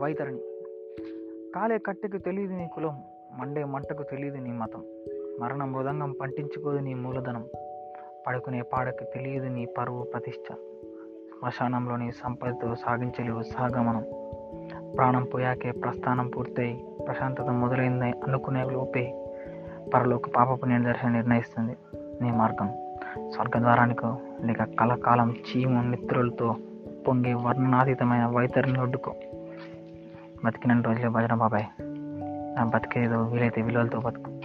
వైతరిణి కాలే కట్టెకు తెలియదు నీ కులం మండే మంటకు తెలియదు నీ మతం. మరణ మృదంగం పంటించుకోదు నీ మూలధనం. పడుకునే పాడకు తెలియదు నీ పరువు ప్రతిష్ట. శ్మశానంలోని సంపదతో సాగించలేవు సాగమనం. ప్రాణం పోయాకే ప్రస్థానం పూర్తయి ప్రశాంతత మొదలైందని అనుకునే లోపే పరలోక పాపపు నిర్దర్శన నిర్ణయిస్తుంది నీ మార్గం. స్వర్గద్వారానికో లేక కలకాలం చీము నిద్రలతో పొంగే వర్ణనాతీతమైన వైతరిని ఒడ్డుకో. బతికినన్ని రోజులే భజన బాబాయ్. నా బతికేదో వీలైతే విలువలతో బతుకు.